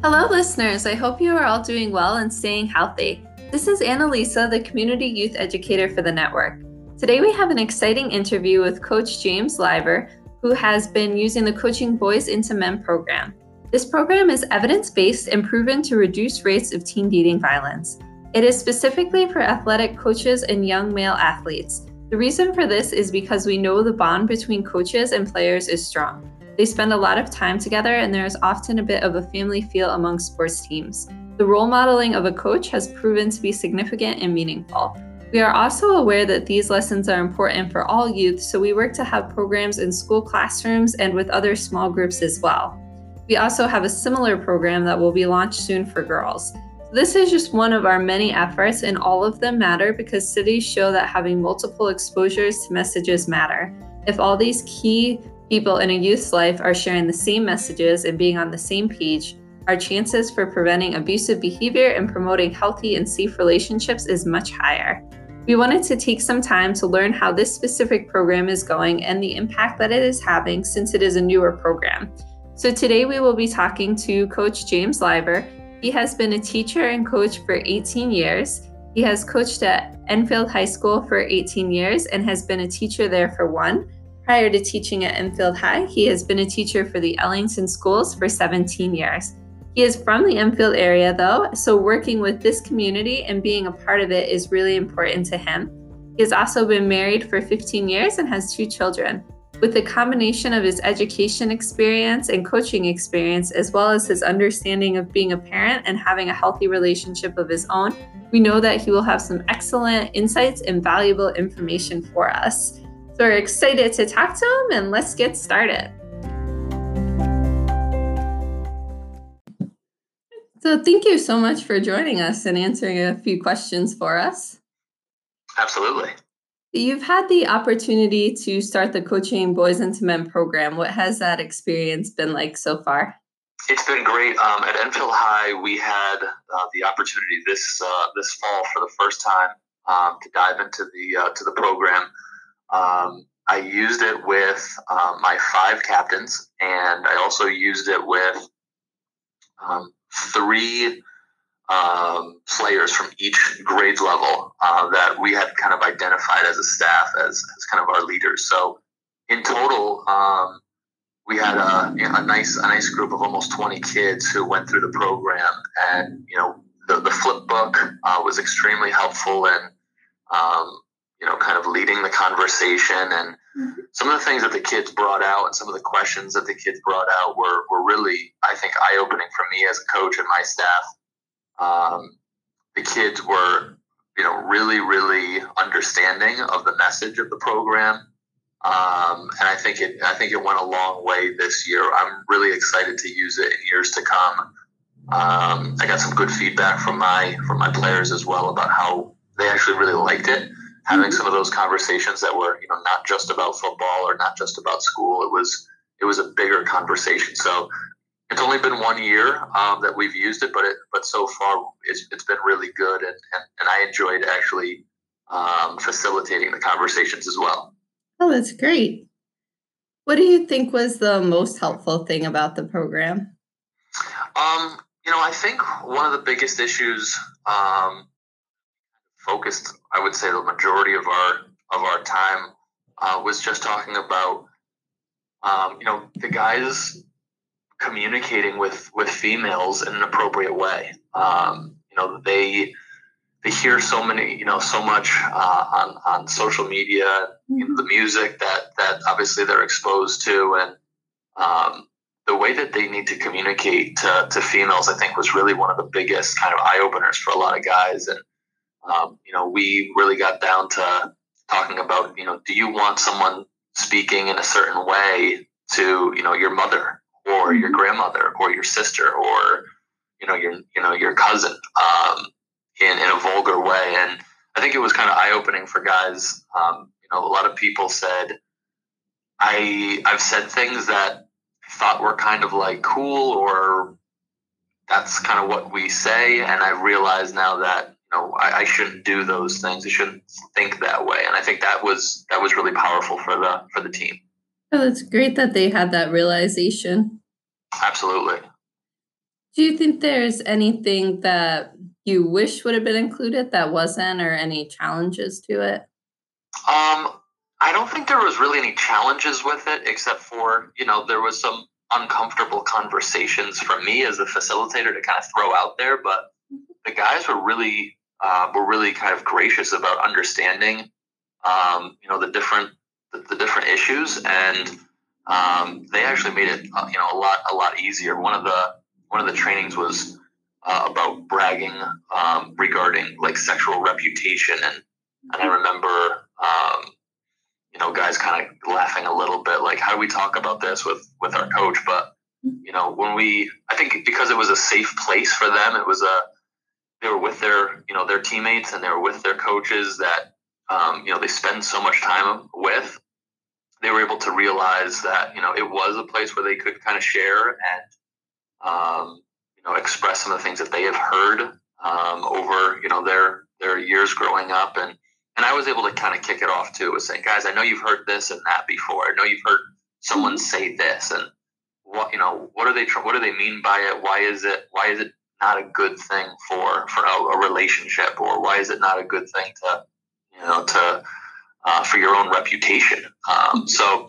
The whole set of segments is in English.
Hello, listeners. I hope you are all doing well and staying healthy. This is Annalisa, the Community Youth Educator for the network. Today, we have an exciting interview with Coach James Lyver, who has been using the Coaching Boys into Men program. This program is evidence based and proven to reduce rates of teen dating violence. It is specifically for athletic coaches and young male athletes. The reason for this is because we know the bond between coaches and players is strong. They spend a lot of time together, and there is often a bit of a family feel among sports teams. The role modeling of a coach has proven to be significant and meaningful. We are also aware that these lessons are important for all youth, so we work to have programs in school classrooms and with other small groups as well. We also have a similar program that will be launched soon for girls. This is just one of our many efforts, and all of them matter because studies show that having multiple exposures to messages matter. If all these key people in a youth's life are sharing the same messages and being on the same page, our chances for preventing abusive behavior and promoting healthy and safe relationships is much higher. We wanted to take some time to learn how this specific program is going and the impact that it is having since it is a newer program. So today we will be talking to Coach James Lyver. He has been a teacher and coach for 18 years. He has coached at Enfield High School for 18 years and has been a teacher there for one. Prior to teaching at Enfield High, he has been a teacher for the Ellington schools for 17 years. He is from the Enfield area, though, so working with this community and being a part of it is really important to him. He has also been married for 15 years and has two children. With the combination of his education experience and coaching experience, as well as his understanding of being a parent and having a healthy relationship of his own, we know that he will have some excellent insights and valuable information for us. So we're excited to talk to him and let's get started. So thank you so much for joining us and answering a few questions for us. Absolutely. You've had the opportunity to start the Coaching Boys into Men program. What has that experience been like so far? It's been great. Um, at Enfield High, we had uh, the opportunity this uh, this fall for the first time um, to dive into the uh, to the program. Um, I used it with um, my five captains, and I also used it with um, three um, players from each grade level uh, that we had kind of identified as a staff as, as kind of our leaders. So in total, um, we had a, a, nice a nice group of almost 20 kids who went through the program, and you know the, the flip book uh, was extremely helpful in um, you know, kind of leading the conversation. And mm-hmm. some of the things that the kids brought out and some of the questions that the kids brought out were, were really, I think, eye opening for me as a coach and my staff. Um, the kids were, you know, really, really understanding of the message of the program. Um, and I think it, I think it went a long way this year. I'm really excited to use it in years to come. Um, I got some good feedback from my from my players as well about how they actually really liked it having some of those conversations that were you know not just about football or not just about school. It was it was a bigger conversation. So it's only been one year um, that we've used it but it but so far it's, it's been really good and, and, and i enjoyed actually um, facilitating the conversations as well. Oh that's great. What do you think was the most helpful thing about the program? Um, you know i think one of the biggest issues um, focused, I would say, the majority of our of our time uh, was just talking about, um, you know, the guys communicating with with females in an appropriate way. Um, you know, they they hear so many, you know, so much uh, on on social media, mm-hmm. you know, the music that that obviously they're exposed to, and um, the way that they need to communicate to, to females, I think, was really one of the biggest kind of eye openers for a lot of guys. And um, you know, we really got down to talking about, you know, do you want someone speaking in a certain way to, you know, your mother or your mm-hmm. grandmother or your sister or, you know, your, you know, your cousin um, in, in a vulgar way. And I think it was kind of eye opening for guys. Um, you know, a lot of people said, I, I've said things that I thought were kind of like cool or that's kind of what we say. And I realize now that you know, I, I, shouldn't do those things. I shouldn't think that way. And I think that was that was really powerful for the for the team. Oh, that's great that they had that realization. Absolutely. Do you think there's anything that you wish would have been included that wasn't, or any challenges to it? Um, I don't think there was really any challenges with it, except for you know there was some uncomfortable conversations for me as a facilitator to kind of throw out there, but the guys were really uh, were really kind of gracious about understanding um, you know the different the, the different issues and um, they actually made it uh, you know a lot a lot easier. One of the one of the trainings was uh, about bragging um, regarding like sexual reputation and and I remember um, you know, guys kind of laughing a little bit, like, how do we talk about this with with our coach? But you know, when we, I think because it was a safe place for them, it was a they were with their you know their teammates and they were with their coaches that um, you know they spend so much time with. They were able to realize that you know it was a place where they could kind of share and um, you know express some of the things that they have heard um, over you know their their years growing up and and I was able to kind of kick it off too with saying, guys, I know you've heard this and that before. I know you've heard someone mm-hmm. say this, and what you know, what are they? What do they mean by it? Why is it? Why is it not a good thing for for a, relationship, or why is it not a good thing to you know to uh, for your own reputation? Um, mm-hmm. so.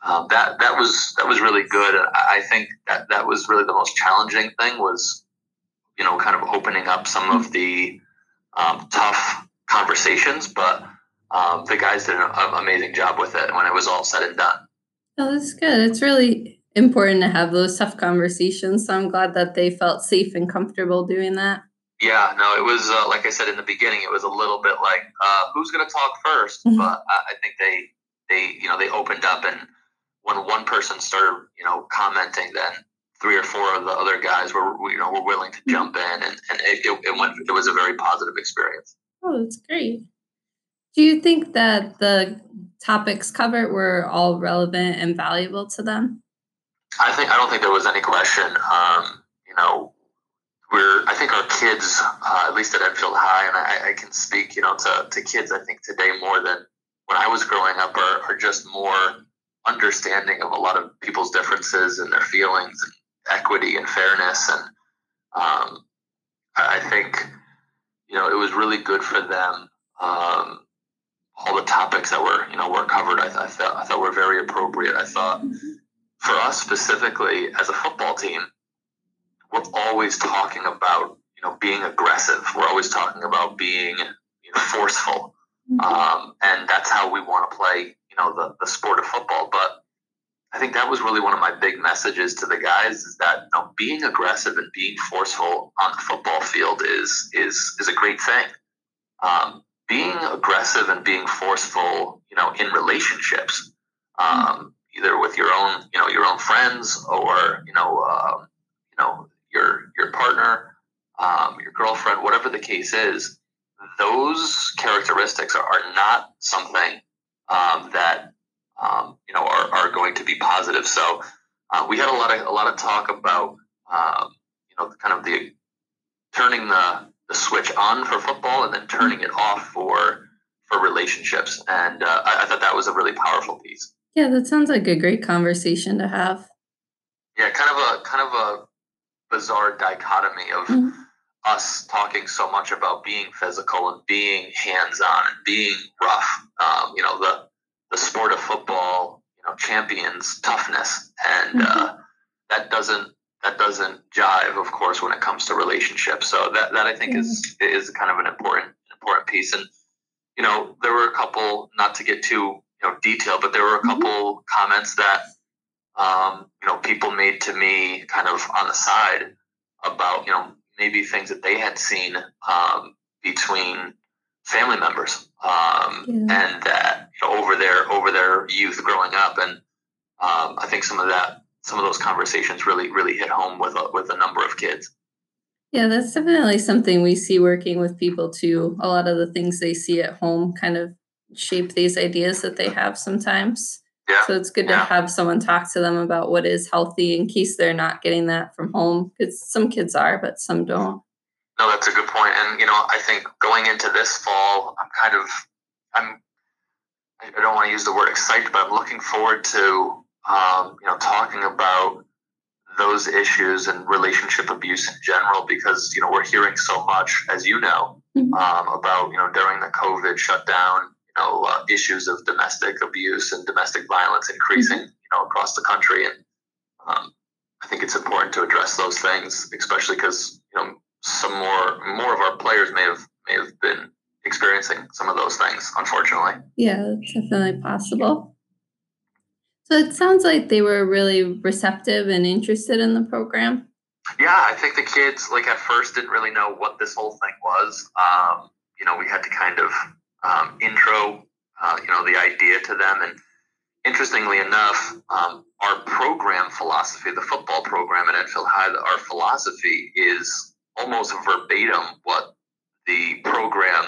Um, that that was that was really good. I think that that was really the most challenging thing was, you know, kind of opening up some of the um, tough conversations, but um, the guys did an amazing job with it when it was all said and done. Oh, that's good. It's really important to have those tough conversations. So I'm glad that they felt safe and comfortable doing that. Yeah, no, it was uh, like I said in the beginning. It was a little bit like, uh, who's going to talk 1st mm-hmm. But I, I think they, they, you know, they opened up, and when one person started, you know, commenting, then three or four of the other guys were, you know, were willing to mm-hmm. jump in, and, and it, it went. It was a very positive experience. Oh, that's great. Do you think that the topics covered were all relevant and valuable to them? I think I don't think there was any question. Um, you know, we're I think our kids, uh, at least at Enfield High, and I, I, can speak, you know, to, to kids. I think today more than when I was growing up, are, are just more understanding of a lot of people's differences and their feelings, and equity and fairness, and um, I think you know, it was really good for them. Um, all the topics that were, you know, were covered, I, I thought, I thought were very appropriate. I thought for us specifically as a football team, we're always talking about, you know, being aggressive. We're always talking about being you know, forceful. Mm-hmm. Um, and that's how we want to play, you know, the, the sport of football. But I think that was really one of my big messages to the guys is that you know, being aggressive and being forceful on the football field is is is a great thing. Um, being aggressive and being forceful, you know, in relationships, um, either with your own, you know, your own friends or you know, uh, you know, your your partner, um, your girlfriend, whatever the case is, those characteristics are, are not something um, that um, you know, are, are going to be positive. So uh, we had a lot of a lot of talk about um, you know kind of the turning the, the switch on for football and then turning it off for for relationships, and uh, I, I, thought that was a really powerful piece. Yeah, that sounds like a great conversation to have. Yeah, kind of a kind of a bizarre dichotomy of. Mm-hmm. Us talking so much about being physical and being hands-on and being rough, um, you know the the sport of football, you know, champions toughness, and mm-hmm. uh, that doesn't that doesn't jive, of course, when it comes to relationships. So that that I think mm-hmm. is is kind of an important important piece. And you know, there were a couple, not to get too you know detailed, but there were a mm-hmm. couple mm-hmm. comments that um, you know people made to me, kind of on the side, about you know maybe things that they had seen um, between family members um, yeah. and that you know, over their over their youth growing up and um, I think some of that some of those conversations really really hit home with a, with a number of kids. Yeah, that's definitely something we see working with people too. A lot of the things they see at home kind of shape these ideas that they have sometimes. Yeah. So it's good yeah. to have someone talk to them about what is healthy in case they're not getting that from home. Because some kids are, but some don't. No, that's a good point. And you know, I think going into this fall, I'm kind of, I'm, I don't want to use the word excited, but I'm looking forward to, um, you know, talking about those issues and relationship abuse in general because you know we're hearing so much as you know mm-hmm. um, about you know during the covid shutdown know uh, issues of domestic abuse and domestic violence increasing mm-hmm. you know across the country and um, i think it's important to address those things especially because you know some more more of our players may have may have been experiencing some of those things unfortunately yeah it's definitely possible so it sounds like they were really receptive and interested in the program. Yeah, I think the kids, like at first, didn't really know what this whole thing was. Um, you know, we had to kind of um, intro, uh, you know, the idea to them. And interestingly enough, um, our program philosophy, the football program at Enfield High, our philosophy is almost verbatim what the program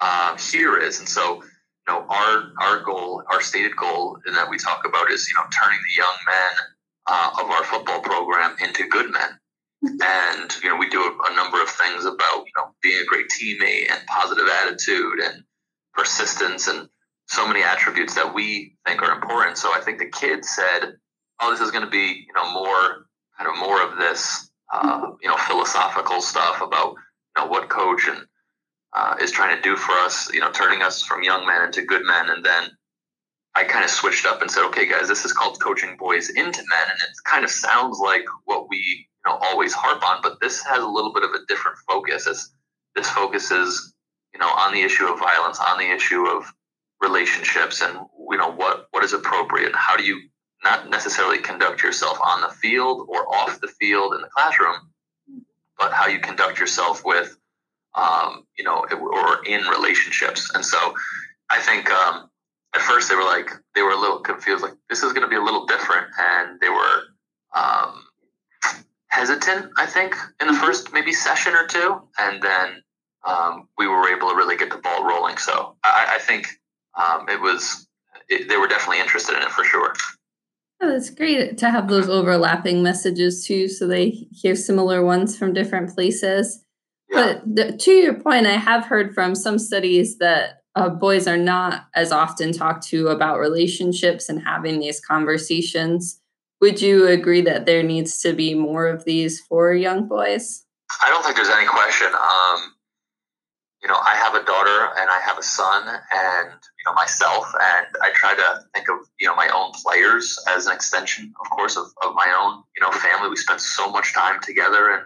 uh, here is. And so you know, our our goal, our stated goal, and that we talk about is you know turning the young men uh, of our football program into good men. And you know, we do a, a, number of things about you know being a great teammate and positive attitude and persistence and so many attributes that we think are important. So I think the kids said, "Oh, this is going to be you know more kind of more of this uh, you know philosophical stuff about you know what coach and uh, is trying to do for us, you know, turning us from young men into good men. And then I kind of switched up and said, okay, guys, this is called coaching boys into men. And it kind of sounds like what we, you know, always harp on, but this has a little bit of a different focus. It's, this focuses, you know, on the issue of violence, on the issue of relationships and, you know, what, what is appropriate. How do you not necessarily conduct yourself on the field or off the field in the classroom, but how you conduct yourself with um, you know, or in relationships. And so I think um, at first they were like, they were a little confused, like, this is going to be a little different. And they were um, hesitant, I think, in the first maybe session or two. And then um, we were able to really get the ball rolling. So I, I think um, it was, it, they were definitely interested in it for sure. Oh, it's great to have those overlapping messages too, so they hear similar ones from different places. But the, to your point, I have heard from some studies that uh, boys are not as often talked to about relationships and having these conversations. Would you agree that there needs to be more of these for young boys? I don't think there's any question. Um, you know, I have a daughter and I have a son and, you know, myself, and I try to think of, you know, my own players as an extension, of course, of, of my own, you know, family. We spend so much time together and,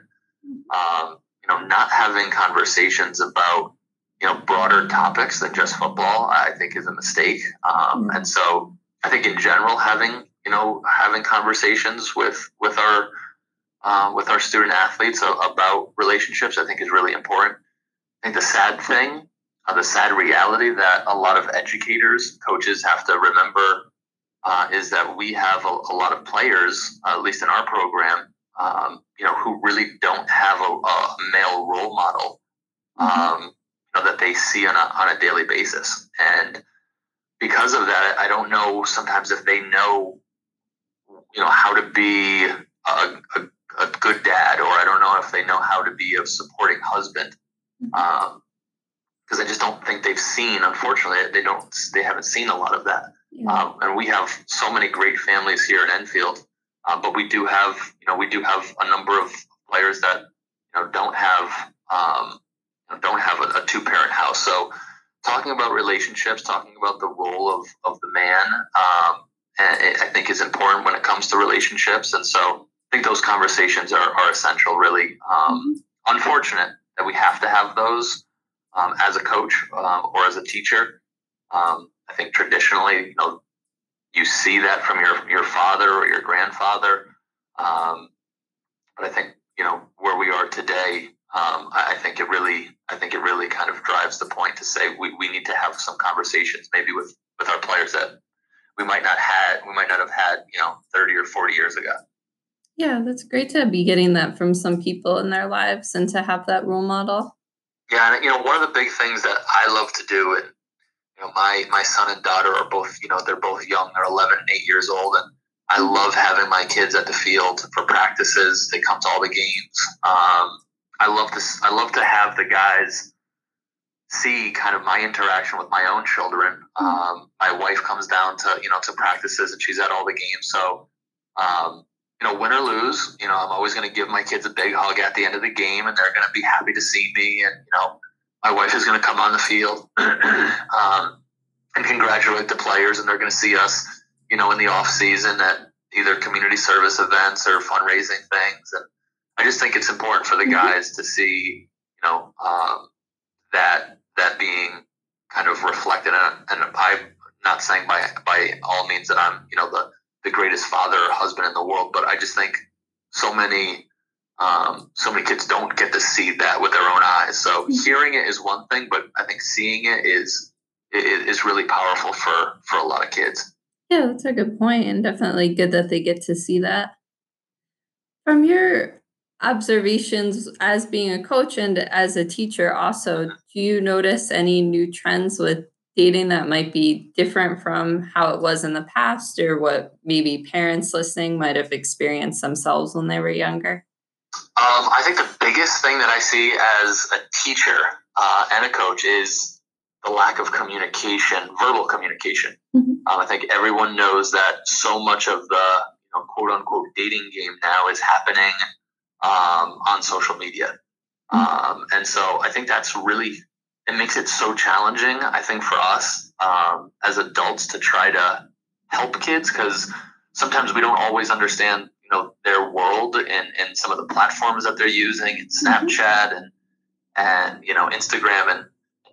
um, you know, not having conversations about you know broader topics than just football, I think is a mistake. Um, and so I think in general, having you know having conversations with with our uh, with our student athletes about relationships, I think is really important. I think the sad thing, uh, the sad reality that a lot of educators, coaches have to remember uh, is that we have a, a lot of players, uh, at least in our program, um, you know, who really don't have a, a male role model, mm-hmm. um, you know, that they see on a, on a daily basis. And because of that, I don't know sometimes if they know, you know, how to be a, a, a good dad, or I don't know if they know how to be a supporting husband. Mm-hmm. Um, because I just don't think they've seen. Unfortunately, they don't. They haven't seen a lot of that. Yeah. Um, and we have so many great families here in Enfield uh, but we do have, you know, we do have a number of players that you know don't have um, don't have a, a two parent house. So talking about relationships, talking about the role of of the man, um, I think is important when it comes to relationships. And so I think those conversations are, are essential. Really um, unfortunate that we have to have those um, as a coach um, or as a teacher. Um, I think traditionally, you know, you see that from your your father or your grandfather. Um, but I think you know where we are today. Um, I, I, think it really, I think it really kind of drives the point to say we, we need to have some conversations, maybe with with our players that we might not had, we might not have had, you know, thirty or forty years ago. Yeah, that's great to be getting that from some people in their lives and to have that role model. Yeah, and you know, one of the big things that I love to do, and you know, my my son and daughter are both, you know, they're both young. They're 11 and 8 years old, and I love having my kids at the field for practices. They come to all the games. Um, I love to I love to have the guys see kind of my interaction with my own children. Um, my wife comes down to you know to practices and she's at all the games. So um, you know, win or lose, you know, I'm always going to give my kids a big hug at the end of the game, and they're going to be happy to see me. And you know, my wife is going to come on the field um, and congratulate the players, and they're going to see us, you know, in the off season at either community service events or fundraising things. And I just think it's important for the mm-hmm. guys to see, you know, um, that that being kind of reflected. And, and I'm not saying by by all means that I'm, you know, the the greatest father or husband in the world, but I just think so many um, so many kids don't get to see that with their own eyes. So mm-hmm. hearing it is one thing, but I think seeing it is is really powerful for for a lot of kids. Yeah, that's a good point, and definitely good that they get to see that. From your observations as being a coach and as a teacher, also, do you notice any new trends with dating that might be different from how it was in the past or what maybe parents listening might have experienced themselves when they were younger? Um, I think the biggest thing that I see as a teacher uh, and a coach is the lack of communication, verbal communication. Mm-hmm. Um, I think everyone knows that so much of the you know, quote unquote dating game now is happening um, on social media. Mm-hmm. Um, and so I think that's really it makes it so challenging, I think, for us um, as adults to try to help kids because sometimes we don't always understand, you know, their world and, and some of the platforms that they're using, and mm-hmm. Snapchat and and you know Instagram and,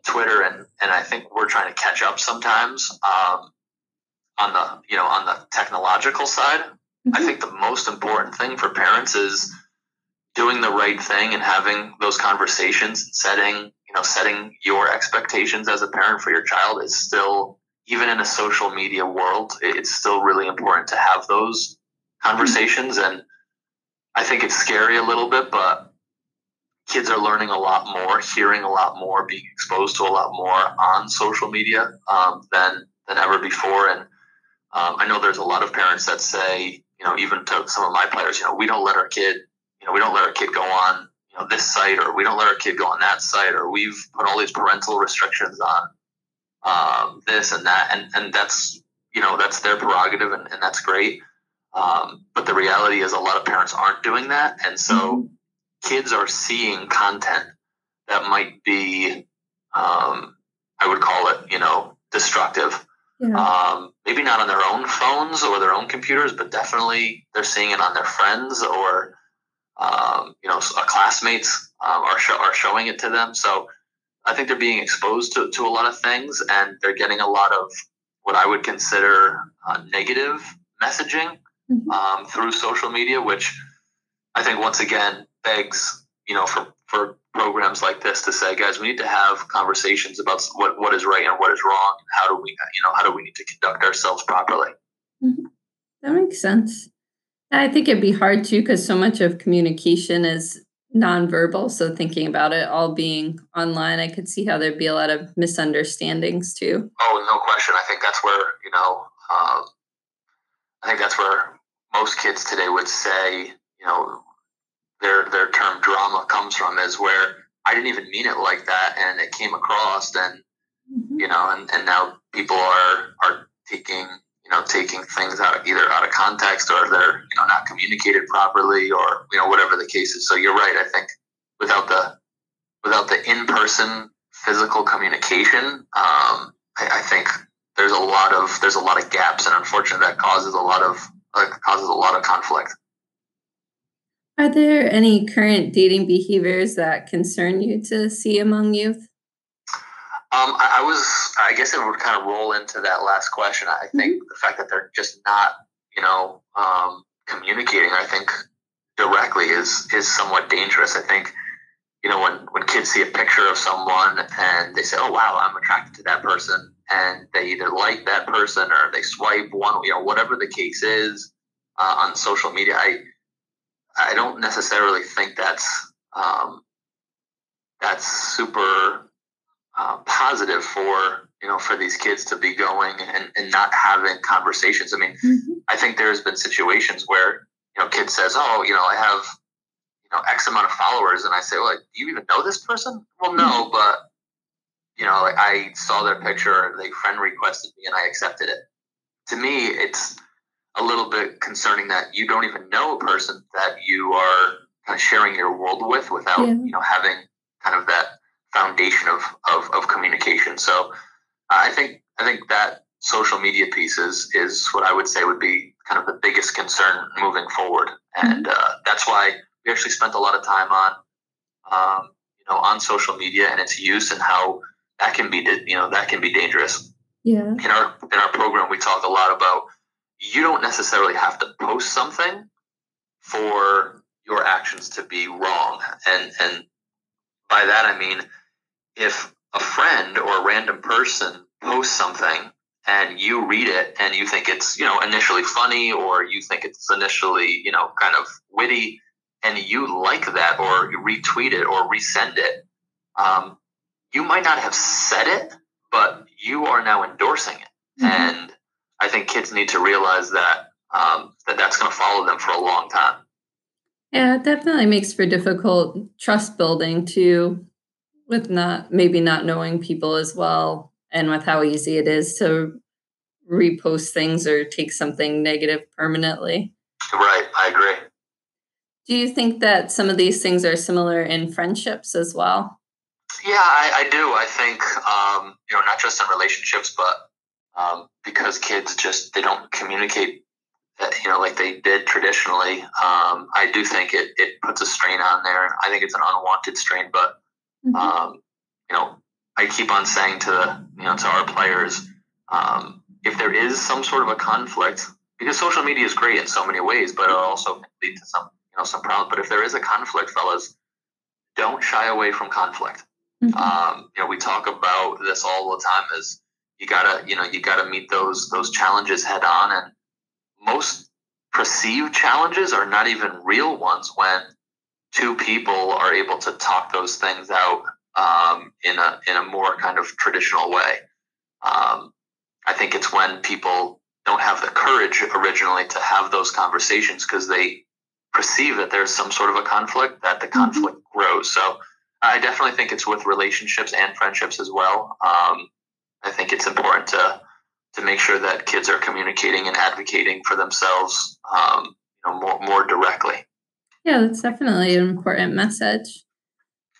Twitter, and and I think we're trying to catch up sometimes um, on the you know on the technological side. Mm-hmm. I think the most important thing for parents is doing the right thing and having those conversations, and setting know, setting your expectations as a parent for your child is still, even in a social media world, it's still really important to have those conversations. And I think it's scary a little bit, but kids are learning a lot more, hearing a lot more, being exposed to a lot more on social media um, than than ever before. And um, I know there's a lot of parents that say, you know, even to some of my players, you know, we don't let our kid, you know, we don't let our kid go on you know this site or we don't let our kid go on that site or we've put all these parental restrictions on um, this and that and and that's you know that's their prerogative and, and that's great um, but the reality is a lot of parents aren't doing that and so mm-hmm. kids are seeing content that might be um, i would call it you know destructive yeah. Um, maybe not on their own phones or their own computers but definitely they're seeing it on their friends or um, you know, our classmates um, are, sh- are showing it to them. So I think they're being exposed to, to a lot of things and they're getting a lot of what I would consider uh, negative messaging mm-hmm. um, through social media, which I think once again begs, you know, for, for programs like this to say, guys, we need to have conversations about what, what is right and what is wrong. How do we, you know, how do we need to conduct ourselves properly? Mm-hmm. That makes sense. I think it'd be hard too because so much of communication is nonverbal. So thinking about it all being online, I could see how there'd be a lot of misunderstandings too. Oh, no question. I think that's where you know. Um, I think that's where most kids today would say, you know, their their term drama comes from is where I didn't even mean it like that, and it came across, and mm-hmm. you know, and, and now people are are taking you know, taking things out either out of context or they're you know not communicated properly or you know whatever the case is. So you're right. I think without the without the in person physical communication, um, I, I, think there's a lot of there's a lot of gaps, and unfortunately, that causes a lot of uh, causes a lot of conflict. Are there any current dating behaviors that concern you to see among youth? Um, I, I, was, I guess it would kind of roll into that last question. I think mm-hmm. the fact that they're just not, you know, um, communicating, I think directly is is somewhat dangerous. I think, you know, when when kids see a picture of someone and they say, "Oh, wow, I'm attracted to that person," and they either like that person or they swipe one, you know, whatever the case is uh, on social media, I I don't necessarily think that's um, that's super uh, positive for you know for these kids to be going and, and not having conversations. I mean, mm-hmm. I think there's been situations where you know kid says, "Oh, you know, I have you know X amount of followers," and I say, "Well, do you even know this person?" Well, no, mm-hmm. but you know, like I saw their picture, they friend requested me, and I accepted it. To me, it's a little bit concerning that you don't even know a person that you are kind of sharing your world with without yeah. you know having kind of that foundation of, of, of communication. So I think I think that social media piece is, is what I would say would be kind of the biggest concern moving forward, and mm-hmm. uh, that's why we actually spent a lot of time on um, you know on social media and its use and how that can be you know that can be dangerous. Yeah. In our in our program, we talk a lot about you don't necessarily have to post something for your actions to be wrong, and and by that I mean if a friend or a random person posts something and you read it and you think it's you know initially funny or you think it's initially you know kind of witty and you like that or you retweet it or resend it um, you might not have said it but you are now endorsing it mm-hmm. and i think kids need to realize that um, that that's going to follow them for a long time yeah it definitely makes for difficult trust building too with not maybe not knowing people as well and with how easy it is to repost things or take something negative permanently. Right, I agree. Do you think that some of these things are similar in friendships as well? Yeah, I, I do. I think um, you know not just in relationships, but um, because kids just they don't communicate, uh, you know, like they did traditionally. Um, I do think it it puts a strain on there. I think it's an unwanted strain, but mm-hmm. Um, you know, I keep on saying to you know to our players, um, if there is some sort of a conflict, because social media is great in so many ways, but it also can lead to some you know some problems. But if there is a conflict, fellas, don't shy away from conflict. Mm-hmm. Um, you know, we talk about this all the time. Is you gotta you know you gotta meet those those challenges head on, and most perceived challenges are not even real ones when two people are able to talk those things out um, in a in a more kind of traditional way. Um, I think it's when people don't have the courage originally to have those conversations because they perceive that there's some sort of a conflict that the mm-hmm. conflict mm-hmm. grows. So I definitely think it's with relationships and friendships as well. Um, I think it's important to to make sure that kids are communicating and advocating for themselves, um, you know, more more directly. Yeah, that's definitely an important message.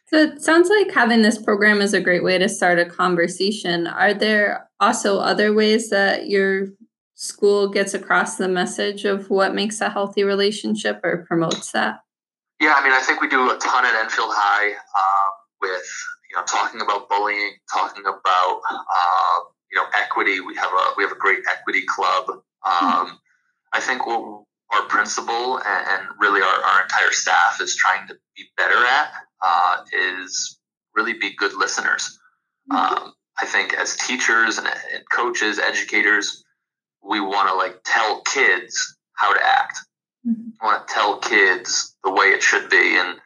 So it sounds like having this program is a great way to start a conversation. Are there also other ways that your school gets across the message of what makes a healthy relationship or promotes that? Yeah, I mean, I think we do a ton at Enfield High um, with you know talking about bullying, talking about uh, you know equity. We have a we have a great equity club. Um, mm-hmm. I think what our principal and, really our, our entire staff is trying to be better at uh, is really be good listeners. Mm-hmm. Um, I think as teachers and, and coaches, educators, we want to like tell kids how to act. Mm-hmm. want to tell kids the way it should be, and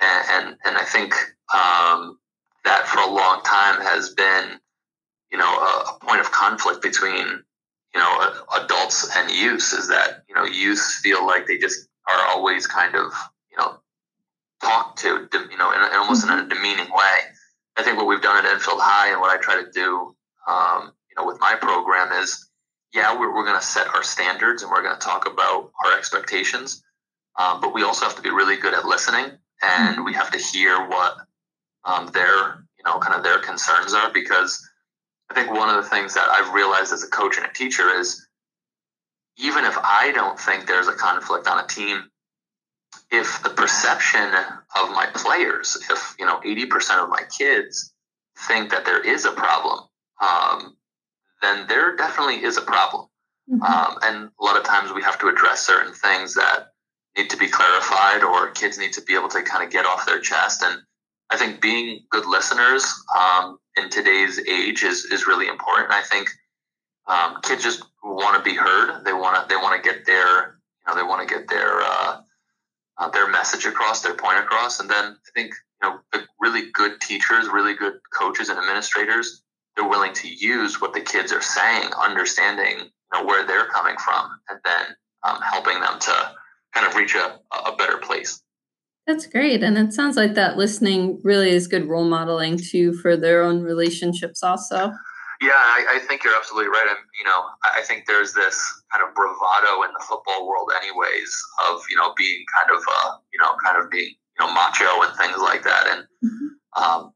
and and I think um, that for a long time has been, you know, a, a point of conflict between you know adults and youth. Is that you know youth feel like they just are always kind of you know talked to, you know, in, almost in a mm-hmm. demeaning way. I think what we've done at Enfield High and what I try to do, um, you know, with my program is, yeah, we're, we're going to set our standards and we're going to talk about our expectations, um, but we also have to be really good at listening and mm-hmm. we have to hear what um, their, you know, kind of their concerns are because I think one of the things that I've realized as a coach and a teacher is even if I don't think there's a conflict on a team, if the perception of my players, if you know, eighty percent of my kids think that there is a problem, um, then there definitely is a problem. Mm-hmm. Um, and a lot of times we have to address certain things that need to be clarified, or kids need to be able to kind of get off their chest. And I think being good listeners um, in today's age is is really important. I think um, kids just want to be heard. They want to they want to get their you know they want to get their uh, uh, their message across, their point across, and then I think you know the really good teachers, really good coaches and administrators, they're willing to use what the kids are saying, understanding you know where they're coming from, and then um, helping them to kind of reach a, a better place. That's great, and it sounds like that listening really is good role modeling too for their own relationships, also. Yeah, I, I, think you're absolutely right. I'm, you know, I think there's this kind of bravado in the football world, anyways, of you know being kind of, uh, you know, kind of being you know macho and things like that. And mm-hmm. um,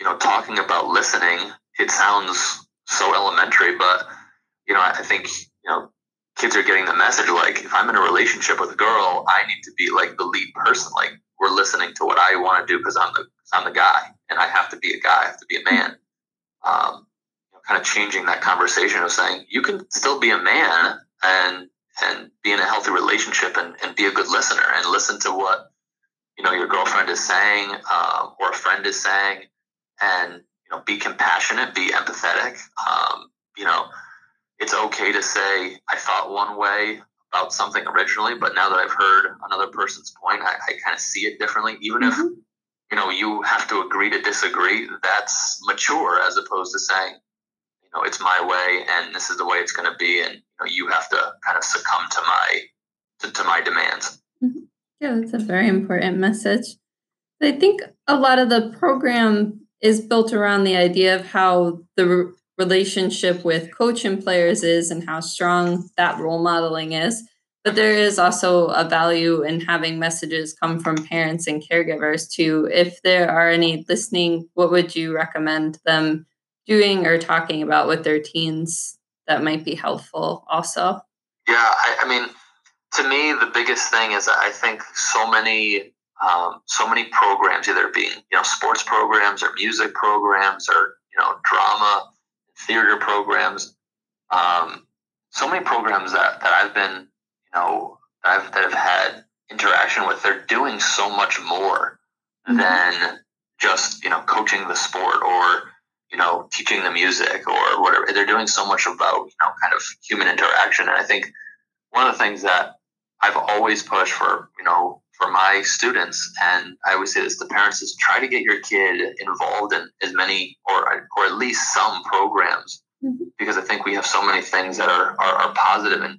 you know, talking about listening, it sounds so elementary, but you know, I think you know kids are getting the message. Like, if I'm in a relationship with a girl, I need to be like the lead person. Like, we're listening to what I want to do because I'm the I'm the guy, and I have to be a guy. I have to be a man. Um, kind of changing that conversation of saying you can still be a man and and be in a healthy relationship and, and be a good listener and listen to what you know your girlfriend is saying um, or a friend is saying and you know be compassionate be empathetic um, you know it's okay to say i thought one way about something originally but now that i've heard another person's point i, I kind of see it differently even mm-hmm. if you know you have to agree to disagree that's mature as opposed to saying you know, it's my way and this is the way it's going to be. And you, know, you have to kind of succumb to my, to, to my demands. Mm-hmm. Yeah, that's a very important message. I think a lot of the program is built around the idea of how the relationship with coach and players is and how strong that role modeling is. But there is also a value in having messages come from parents and caregivers too. If there are any listening, what would you recommend them doing or talking about with their teens that might be helpful also? Yeah, I, I mean, to me, the biggest thing is I think so many um, so many programs, either being you know sports programs or music programs or you know drama, theater programs, um, so many programs that, that I've been you know that I've, that have had interaction with, they're doing so much more mm-hmm. than just you know coaching the sport or you know, teaching the music or whatever. They're doing so much about, you know, kind of human interaction. And I think one of the things that I've always pushed for, you know, for my students, and I always say this to parents, is try to get your kid involved in as many or or at least some programs, mm-hmm. because I think we have so many things that are, are, are positive and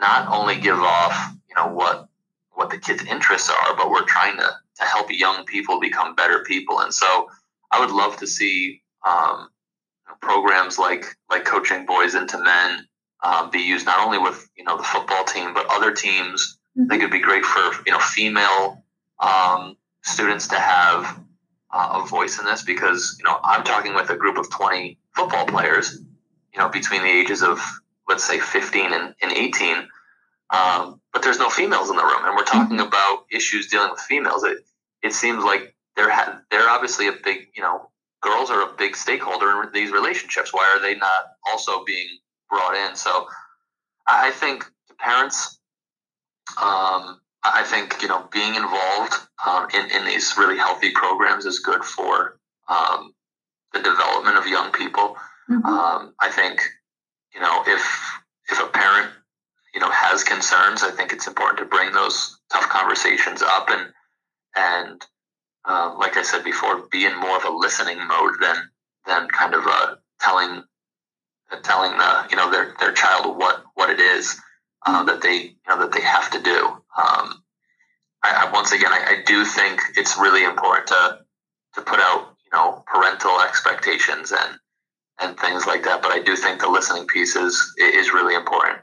not only give off, you know, what what the kids' interests are, but we're trying to to help young people become better people. And so I would love to see um, programs like like coaching boys into men um, be used not only with you know the football team but other teams. Mm-hmm. I think it'd be great for you know female um, students to have uh, a voice in this because you know I'm talking with a group of 20 football players, you know between the ages of let's say 15 and, and 18. Um, but there's no females in the room, and we're talking mm-hmm. about issues dealing with females. It it seems like they're ha- they're obviously a big you know girls are a big stakeholder in these relationships. Why are they not also being brought in? So I think the parents, um, I think you know being involved um, in in these really healthy programs is good for um, the development of young people. Mm-hmm. Um, I think you know if if a parent you know has concerns, I think it's important to bring those tough conversations up and and um, like I said before, be in more of a listening mode than than kind of uh, telling uh, telling the you know their their child what what it is uh, that they you know that they have to do. Um, I, I, once again, I, I, do think it's really important to to put out you know parental expectations and and things like that. But I do think the listening piece is is really important.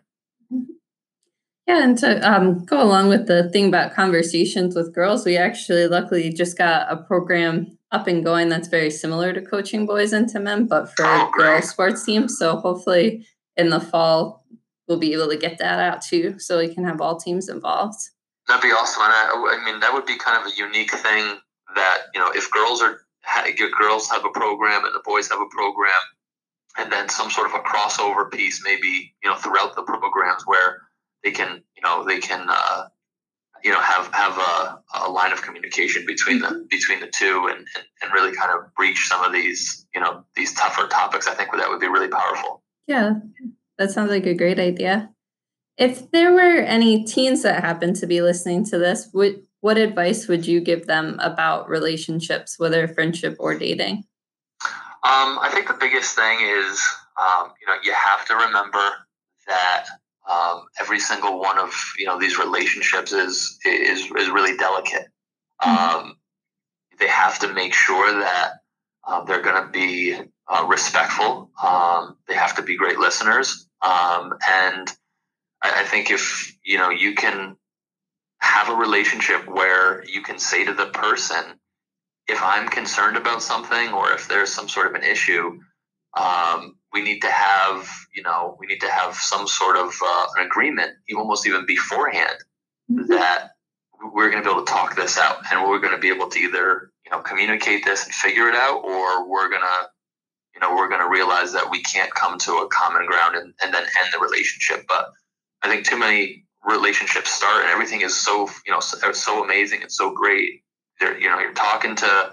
Yeah, and to um, go along with the thing about conversations with girls, we actually luckily just got a program up and going that's very similar to coaching boys into men, but for oh, girls sports teams. So hopefully in the fall we'll be able to get that out too, so we can have all teams involved. That'd be awesome. And I, I mean, that would be kind of a unique thing that you know, if girls are girls have a program and the boys have a program, and then some sort of a crossover piece, maybe you know, throughout the programs where they can you know they can uh, you know have have a, a line of communication between the between the two and, and, and really kind of breach some of these you know these tougher topics i think that would be really powerful yeah that sounds like a great idea if there were any teens that happen to be listening to this what what advice would you give them about relationships whether friendship or dating um, i think the biggest thing is um, you know you have to remember that um, every single one of you know these relationships is is is really delicate. Mm-hmm. Um, they have to make sure that uh, they're going to be uh, respectful. Um, they have to be great listeners. Um, and I, I think if you know you can have a relationship where you can say to the person, if I'm concerned about something or if there's some sort of an issue, um, we need to have, you know, we need to have some sort of uh, an agreement, almost even beforehand, mm-hmm. that we're going to be able to talk this out and we're going to be able to either, you know, communicate this and figure it out, or we're going to, you know, we're going to realize that we can't come to a common ground and, and then end the relationship. But I think too many relationships start and everything is so, you know, so, so amazing and so great. You're, you know, you're talking to,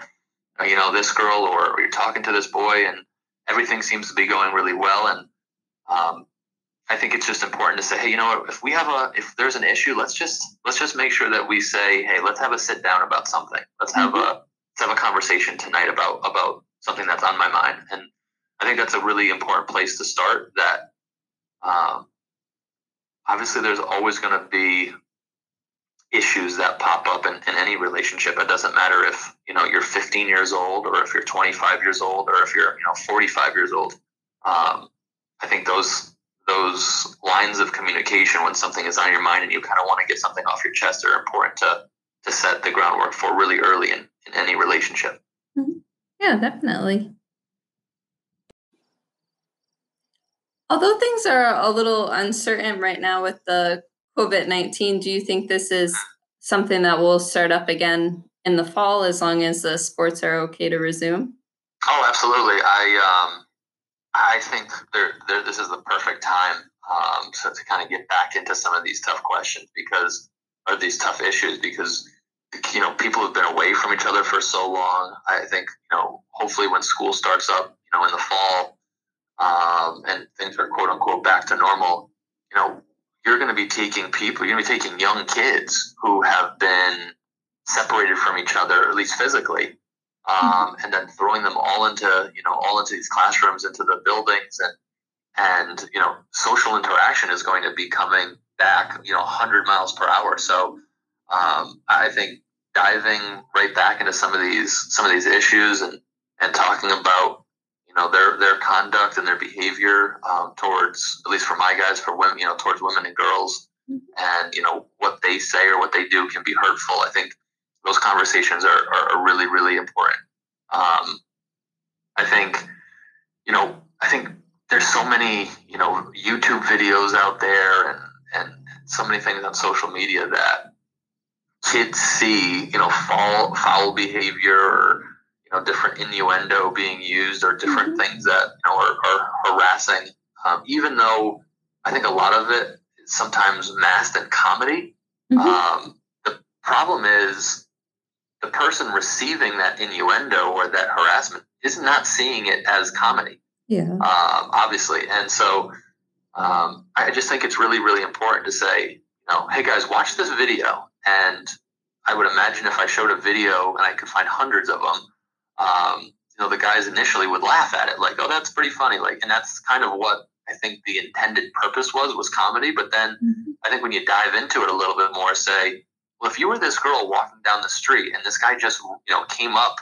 you know, this girl or, or you're talking to this boy and everything seems to be going really well. And um, I think it's just important to say, hey, you know what? If we have a, if there's an issue, let's just let's just make sure that we say, hey, let's have a sit down about something. Let's have mm-hmm. a let's have a conversation tonight about about something that's on my mind. And I think that's a really important place to start. That um, obviously, there's always going to be issues that pop up in, in any relationship. It doesn't matter if you know you're 15 years old or if you're 25 years old or if you're you know 45 years old. Um, I think those those lines of communication when something is on your mind and you kind of want to get something off your chest are important to to set the groundwork for really early in, in any relationship. Yeah, definitely. Although things are a little uncertain right now with the COVID 19, do you think this is something that will start up again in the fall as long as the sports are okay to resume? Oh, absolutely. I um, I think there, there, this is the perfect time um, to kind of get back into some of these tough questions because, or these tough issues because, you know, people have been away from each other for so long. I think, you know, hopefully when school starts up, you know, in the fall um, and things are quote unquote back to normal, you know, you're going to be taking people, you're going to be taking young kids who have been separated from each other, at least physically, um, and then throwing them all into you know all into these classrooms, into the buildings, and and you know social interaction is going to be coming back, you know, 100 miles per hour. So um, I think diving right back into some of these some of these issues and and talking about you know their their conduct and their behavior um, towards at least for my guys for women you know towards women and girls mm-hmm. and you know what they say or what they do can be hurtful i think those conversations are, are, are really really important um, i think you know i think there's so many you know youtube videos out there and and so many things on social media that kids see you know foul foul behavior or you know different innuendo being used or different mm-hmm. things that you know are, are harassing. Um, even though I think a lot of it is sometimes masked in comedy. Mm-hmm. Um, the problem is the person receiving that innuendo or that harassment is not seeing it as comedy. Yeah. Um, obviously, and so um, I just think it's really, really important to say, you know, hey guys, watch this video. And I would imagine if I showed a video and I could find hundreds of them, um, you know, the guys initially would laugh at it, like, "Oh, that's pretty funny." Like, and that's kind of what I think the intended purpose was was comedy. But then mm-hmm. I think when you dive into it a little bit more, say, well, if you were this girl walking down the street and this guy just you know came up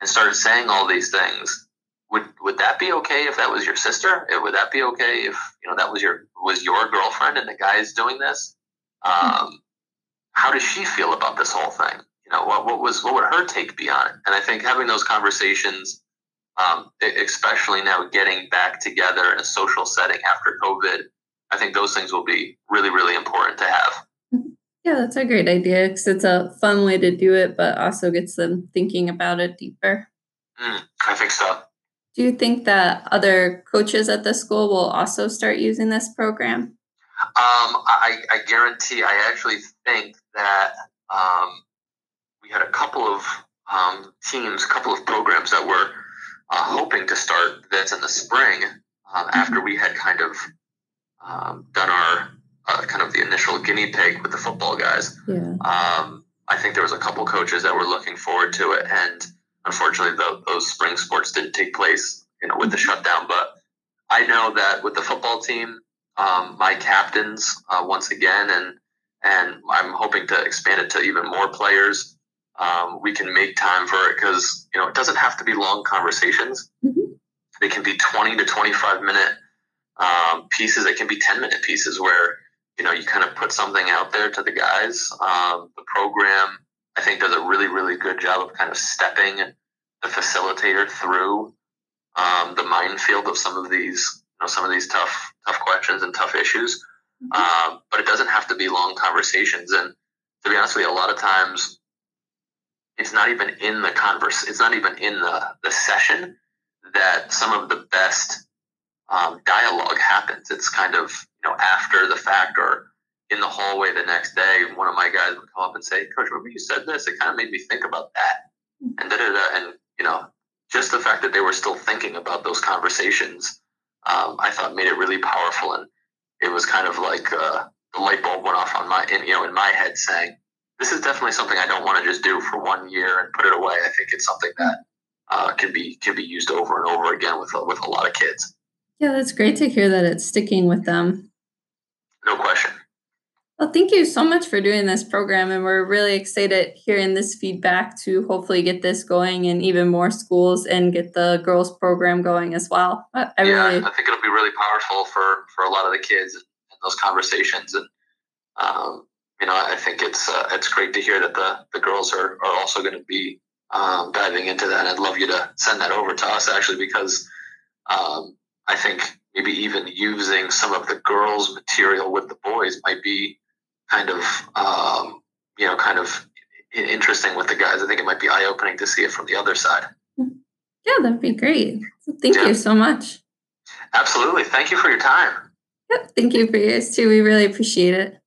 and started saying all these things, would would that be okay if that was your sister? Would that be okay if you know that was your was your girlfriend and the guy is doing this? Mm-hmm. Um, how does she feel about this whole thing? You know, what, what was what would her take be on it? And I think having those conversations, um, especially now getting back together in a social setting after COVID, I think those things will be really, really important to have. Mm-hmm. Yeah, that's a great idea because it's a fun way to do it, but also gets them thinking about it deeper. Mm, I think so. Do you think that other coaches at the school will also start using this program? Um, I, I, guarantee. I actually think that um, we had a couple of um, teams, a couple of programs that were uh, hoping to start this in the spring um, after we had kind of um, done our uh, kind of the initial guinea pig with the football guys. Yeah. Um, I think there was a couple coaches that were looking forward to it, and unfortunately, the, those spring sports didn't take place, you know, with the shutdown. But I know that with the football team, um, my captains uh, once again, and and I'm hoping to expand it to even more players um, we can make time for it because you know it doesn't have to be long conversations. Mm-hmm. they can be 20 to 25 minute um, pieces. It can be 10 minute pieces where, you know, you kind of put something out there to the guys. Um, the program, I think, does a really, really good job of kind of stepping the facilitator through um, the minefield of some of these, you know, some of these tough, tough questions and tough issues. Mm-hmm. Um, but it doesn't have to be long conversations. And to be honest with you, a lot of times it's not even in the converse. It's not even in the, the session that some of the best um, dialogue happens. It's kind of you know after the fact or in the hallway the next day. One of my guys would come up and say, "Coach, remember you said this? It kind of made me think about that." And da da da. And you know, just the fact that they were still thinking about those conversations, um, I thought made it really powerful. And it was kind of like uh, the light bulb went off on my, in, you know, in my head, saying, "This is definitely something I don't want to just do for one year and put it away. I think it's something that uh, can be can be used over and over again with with a lot of kids." Yeah, that's great to hear that it's sticking with them. No question. Well, thank you so much for doing this program, and we're really excited hearing this feedback to hopefully get this going in even more schools and get the girls program going as well. I, I yeah, really, I think it'll be really powerful for for a lot of the kids and those conversations, and um, you know, I think it's uh, it's great to hear that the the girls are are also going to be um, diving into that. I'd love you to send that over to us actually because um, I think maybe even using some of the girls' material with the boys might be kind of um, you know kind of interesting with the guys. I think it might be eye opening to see it from the other side. Yeah, that'd be great. Thank yeah. you so much. Absolutely. Thank you for your time. Yep. Thank you for yours too. We really appreciate it.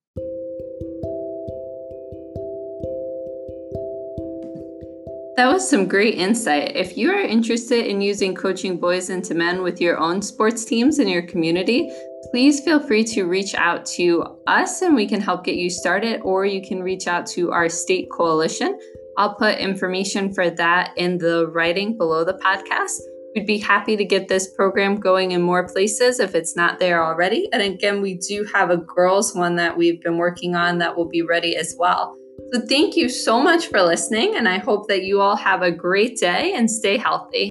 That was some great insight. If you are interested in using coaching boys into men with your own sports teams in your community, please feel free to reach out to us and we can help get you started, or you can reach out to our state coalition. I'll put information for that in the writing below the podcast. We'd be happy to get this program going in more places if it's not there already. And again, we do have a girls one that we've been working on that will be ready as well. So, thank you so much for listening, and I hope that you all have a great day and stay healthy.